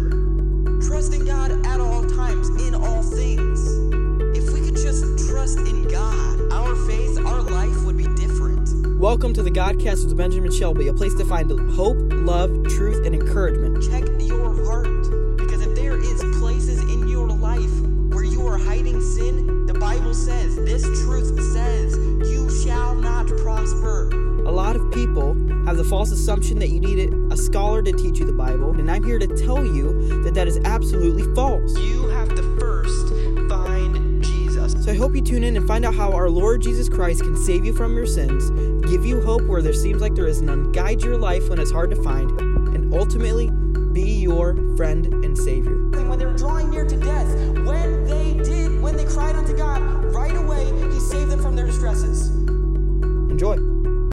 serve. Trusting God at all times, in all things. If we could just trust in God, our faith, our life would be different. Welcome to the Godcast with Benjamin Shelby, a place to find hope, love, truth, and encouragement. Check your heart, because if there is places in your life where you are hiding sin, the Bible says this people have the false assumption that you need a scholar to teach you the Bible, and I'm here to tell you that that is absolutely false. You have to first find Jesus. So I hope you tune in and find out how our Lord Jesus Christ can save you from your sins, give you hope where there seems like there is none, guide your life when it's hard to find, and ultimately be your friend and Savior. And when they were drawing near to death, when they did, when they cried unto God, right away He saved them from their distresses. Enjoy.